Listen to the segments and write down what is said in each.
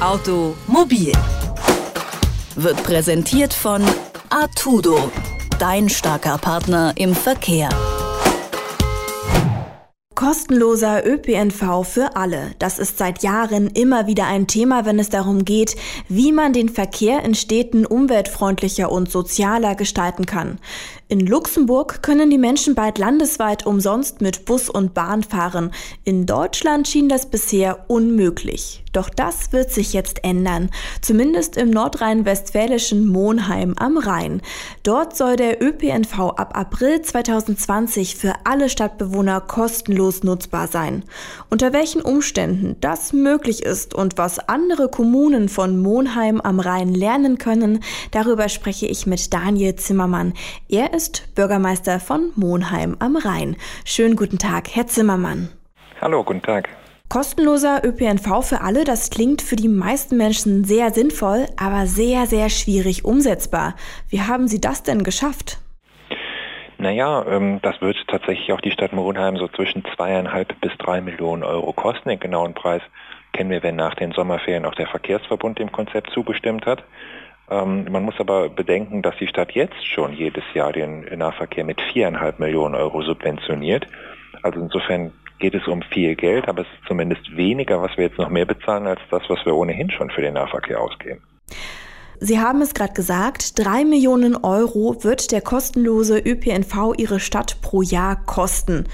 Automobil wird präsentiert von Artudo, dein starker Partner im Verkehr. Kostenloser ÖPNV für alle. Das ist seit Jahren immer wieder ein Thema, wenn es darum geht, wie man den Verkehr in Städten umweltfreundlicher und sozialer gestalten kann. In Luxemburg können die Menschen bald landesweit umsonst mit Bus und Bahn fahren. In Deutschland schien das bisher unmöglich. Doch das wird sich jetzt ändern, zumindest im nordrhein-westfälischen Monheim am Rhein. Dort soll der ÖPNV ab April 2020 für alle Stadtbewohner kostenlos nutzbar sein. Unter welchen Umständen das möglich ist und was andere Kommunen von Monheim am Rhein lernen können, darüber spreche ich mit Daniel Zimmermann. Er ist Bürgermeister von Monheim am Rhein. Schönen guten Tag, Herr Zimmermann. Hallo, guten Tag. Kostenloser ÖPNV für alle, das klingt für die meisten Menschen sehr sinnvoll, aber sehr, sehr schwierig umsetzbar. Wie haben Sie das denn geschafft? Naja, ähm, das wird tatsächlich auch die Stadt Monheim so zwischen zweieinhalb bis drei Millionen Euro kosten. Den genauen Preis kennen wir, wenn nach den Sommerferien auch der Verkehrsverbund dem Konzept zugestimmt hat. Ähm, man muss aber bedenken, dass die Stadt jetzt schon jedes Jahr den Nahverkehr mit viereinhalb Millionen Euro subventioniert. Also insofern geht es um viel Geld, aber es ist zumindest weniger, was wir jetzt noch mehr bezahlen, als das, was wir ohnehin schon für den Nahverkehr ausgeben. Sie haben es gerade gesagt, drei Millionen Euro wird der kostenlose ÖPNV Ihre Stadt pro Jahr kosten.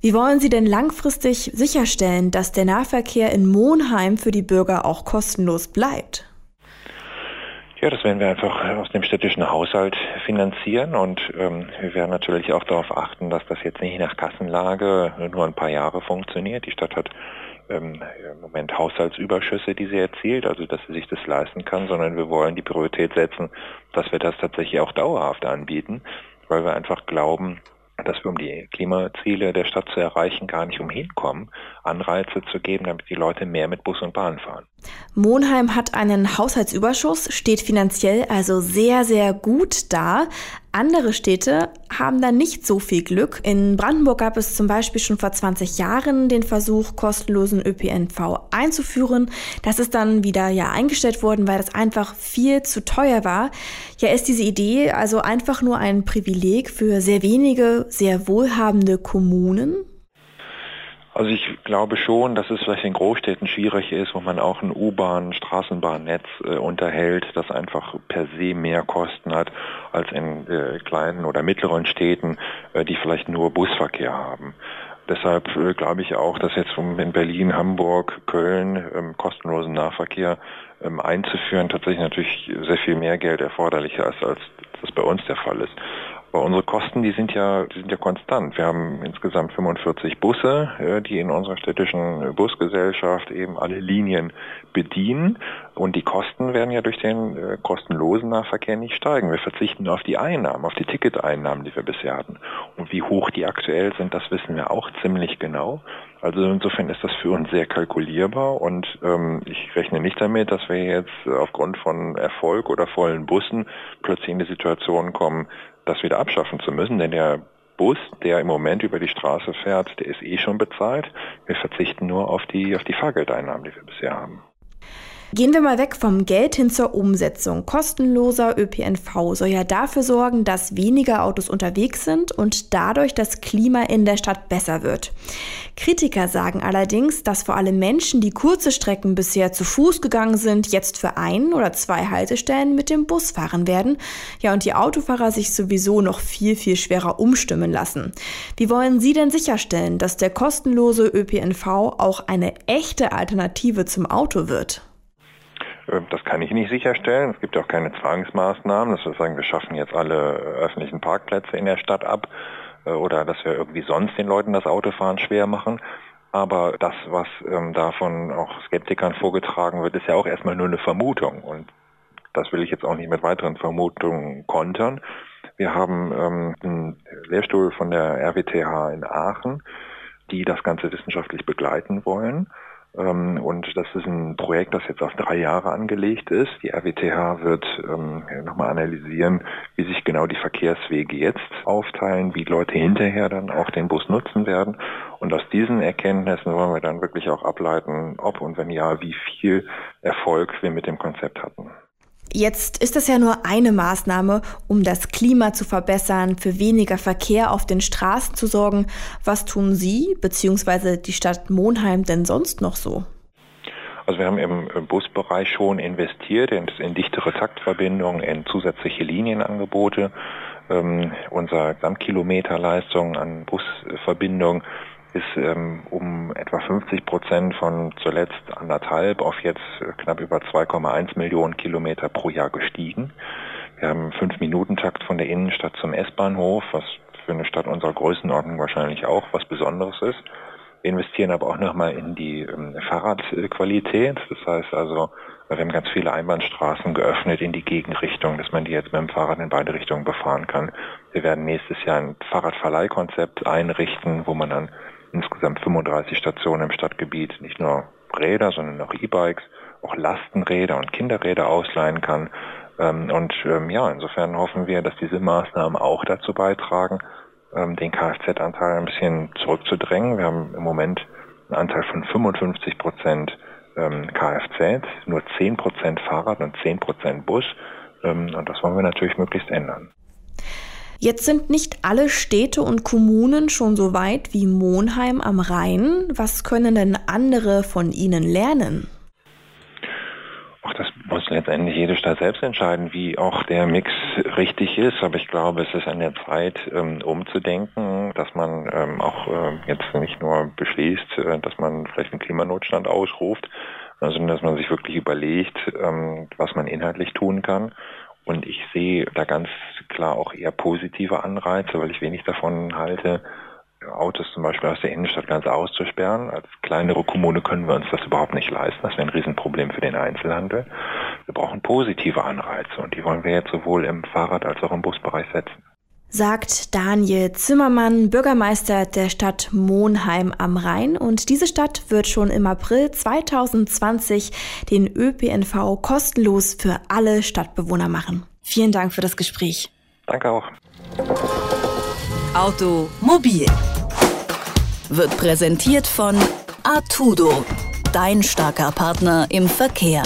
Wie wollen Sie denn langfristig sicherstellen, dass der Nahverkehr in Monheim für die Bürger auch kostenlos bleibt? Ja, das werden wir einfach aus dem städtischen Haushalt finanzieren und ähm, wir werden natürlich auch darauf achten, dass das jetzt nicht nach Kassenlage nur ein paar Jahre funktioniert. Die Stadt hat ähm, im Moment Haushaltsüberschüsse, die sie erzielt, also dass sie sich das leisten kann, sondern wir wollen die Priorität setzen, dass wir das tatsächlich auch dauerhaft anbieten, weil wir einfach glauben, dass wir um die Klimaziele der Stadt zu erreichen gar nicht umhin kommen, Anreize zu geben, damit die Leute mehr mit Bus und Bahn fahren. Monheim hat einen Haushaltsüberschuss, steht finanziell also sehr, sehr gut da. Andere Städte haben da nicht so viel Glück. In Brandenburg gab es zum Beispiel schon vor 20 Jahren den Versuch, kostenlosen ÖPNV einzuführen. Das ist dann wieder ja eingestellt worden, weil das einfach viel zu teuer war. Ja, ist diese Idee also einfach nur ein Privileg für sehr wenige, sehr wohlhabende Kommunen? Also ich glaube schon, dass es vielleicht in Großstädten schwierig ist, wo man auch ein U-Bahn, Straßenbahnnetz äh, unterhält, das einfach per se mehr Kosten hat als in äh, kleinen oder mittleren Städten, äh, die vielleicht nur Busverkehr haben. Deshalb äh, glaube ich auch, dass jetzt um in Berlin, Hamburg, Köln ähm, kostenlosen Nahverkehr ähm, einzuführen tatsächlich natürlich sehr viel mehr Geld erforderlicher ist, als das bei uns der Fall ist. Aber unsere Kosten, die sind ja, die sind ja konstant. Wir haben insgesamt 45 Busse, äh, die in unserer städtischen Busgesellschaft eben alle Linien bedienen. Und die Kosten werden ja durch den äh, kostenlosen Nahverkehr nicht steigen. Wir verzichten auf die Einnahmen, auf die Ticketeinnahmen, die wir bisher hatten. Und wie hoch die aktuell sind, das wissen wir auch ziemlich genau. Also insofern ist das für uns sehr kalkulierbar und ähm, ich rechne nicht damit, dass wir jetzt aufgrund von Erfolg oder vollen Bussen plötzlich in die Situation kommen, das wieder abschaffen zu müssen, denn der Bus, der im Moment über die Straße fährt, der ist eh schon bezahlt. Wir verzichten nur auf die, auf die Fahrgeldeinnahmen, die wir bisher haben. Gehen wir mal weg vom Geld hin zur Umsetzung. Kostenloser ÖPNV soll ja dafür sorgen, dass weniger Autos unterwegs sind und dadurch das Klima in der Stadt besser wird. Kritiker sagen allerdings, dass vor allem Menschen, die kurze Strecken bisher zu Fuß gegangen sind, jetzt für ein oder zwei Haltestellen mit dem Bus fahren werden. Ja, und die Autofahrer sich sowieso noch viel, viel schwerer umstimmen lassen. Wie wollen Sie denn sicherstellen, dass der kostenlose ÖPNV auch eine echte Alternative zum Auto wird? Äh, das kann ich nicht sicherstellen. Es gibt auch keine Zwangsmaßnahmen, dass wir sagen, wir schaffen jetzt alle öffentlichen Parkplätze in der Stadt ab äh, oder dass wir irgendwie sonst den Leuten das Autofahren schwer machen. Aber das, was ähm, davon auch Skeptikern vorgetragen wird, ist ja auch erstmal nur eine Vermutung. Und das will ich jetzt auch nicht mit weiteren Vermutungen kontern. Wir haben ähm, einen Lehrstuhl von der RWTH in Aachen, die das Ganze wissenschaftlich begleiten wollen und das ist ein Projekt, das jetzt auf drei Jahre angelegt ist. Die RWTH wird ähm, nochmal analysieren, wie sich genau die Verkehrswege jetzt aufteilen, wie Leute hinterher dann auch den Bus nutzen werden. Und aus diesen Erkenntnissen wollen wir dann wirklich auch ableiten, ob und wenn ja, wie viel Erfolg wir mit dem Konzept hatten. Jetzt ist das ja nur eine Maßnahme, um das Klima zu verbessern, für weniger Verkehr auf den Straßen zu sorgen. Was tun Sie bzw. die Stadt Monheim denn sonst noch so? Also wir haben im Busbereich schon investiert in, in dichtere Taktverbindungen, in zusätzliche Linienangebote. Ähm, unser Gesamtkilometerleistung an Busverbindungen ist ähm, um etwa 50 Prozent von zuletzt anderthalb auf jetzt knapp über 2,1 Millionen Kilometer pro Jahr gestiegen. Wir haben fünf Minuten Takt von der Innenstadt zum S-Bahnhof, was für eine Stadt unserer Größenordnung wahrscheinlich auch was Besonderes ist. Wir investieren aber auch nochmal in die ähm, Fahrradqualität. Das heißt also, wir haben ganz viele Einbahnstraßen geöffnet in die Gegenrichtung, dass man die jetzt mit dem Fahrrad in beide Richtungen befahren kann. Wir werden nächstes Jahr ein Fahrradverleihkonzept einrichten, wo man dann insgesamt 35 Stationen im Stadtgebiet nicht nur Räder, sondern auch E-Bikes, auch Lastenräder und Kinderräder ausleihen kann. Ähm, und ähm, ja, insofern hoffen wir, dass diese Maßnahmen auch dazu beitragen, ähm, den Kfz-Anteil ein bisschen zurückzudrängen. Wir haben im Moment einen Anteil von 55 Prozent Kfz, nur 10 Prozent Fahrrad und 10 Prozent Bus. und das wollen wir natürlich möglichst ändern. Jetzt sind nicht alle Städte und Kommunen schon so weit wie Monheim am Rhein. Was können denn andere von ihnen lernen? Ach, das muss letztendlich jede Stadt selbst entscheiden, wie auch der Mix richtig ist. Aber ich glaube, es ist an der Zeit, ähm, umzudenken, dass man ähm, auch äh, jetzt nicht nur beschließt, äh, dass man vielleicht einen Klimanotstand ausruft, sondern dass man sich wirklich überlegt, ähm, was man inhaltlich tun kann und ich sehe da ganz klar auch eher positive Anreize, weil ich wenig davon halte, Autos zum Beispiel aus der Innenstadt ganz auszusperren. Als kleinere Kommune können wir uns das überhaupt nicht leisten. Das wäre ein Riesenproblem für den Einzelhandel. Wir brauchen positive Anreize und die wollen wir jetzt sowohl im Fahrrad- als auch im Busbereich setzen sagt Daniel Zimmermann, Bürgermeister der Stadt Monheim am Rhein. Und diese Stadt wird schon im April 2020 den ÖPNV kostenlos für alle Stadtbewohner machen. Vielen Dank für das Gespräch. Danke auch. Automobil wird präsentiert von Artudo, dein starker Partner im Verkehr.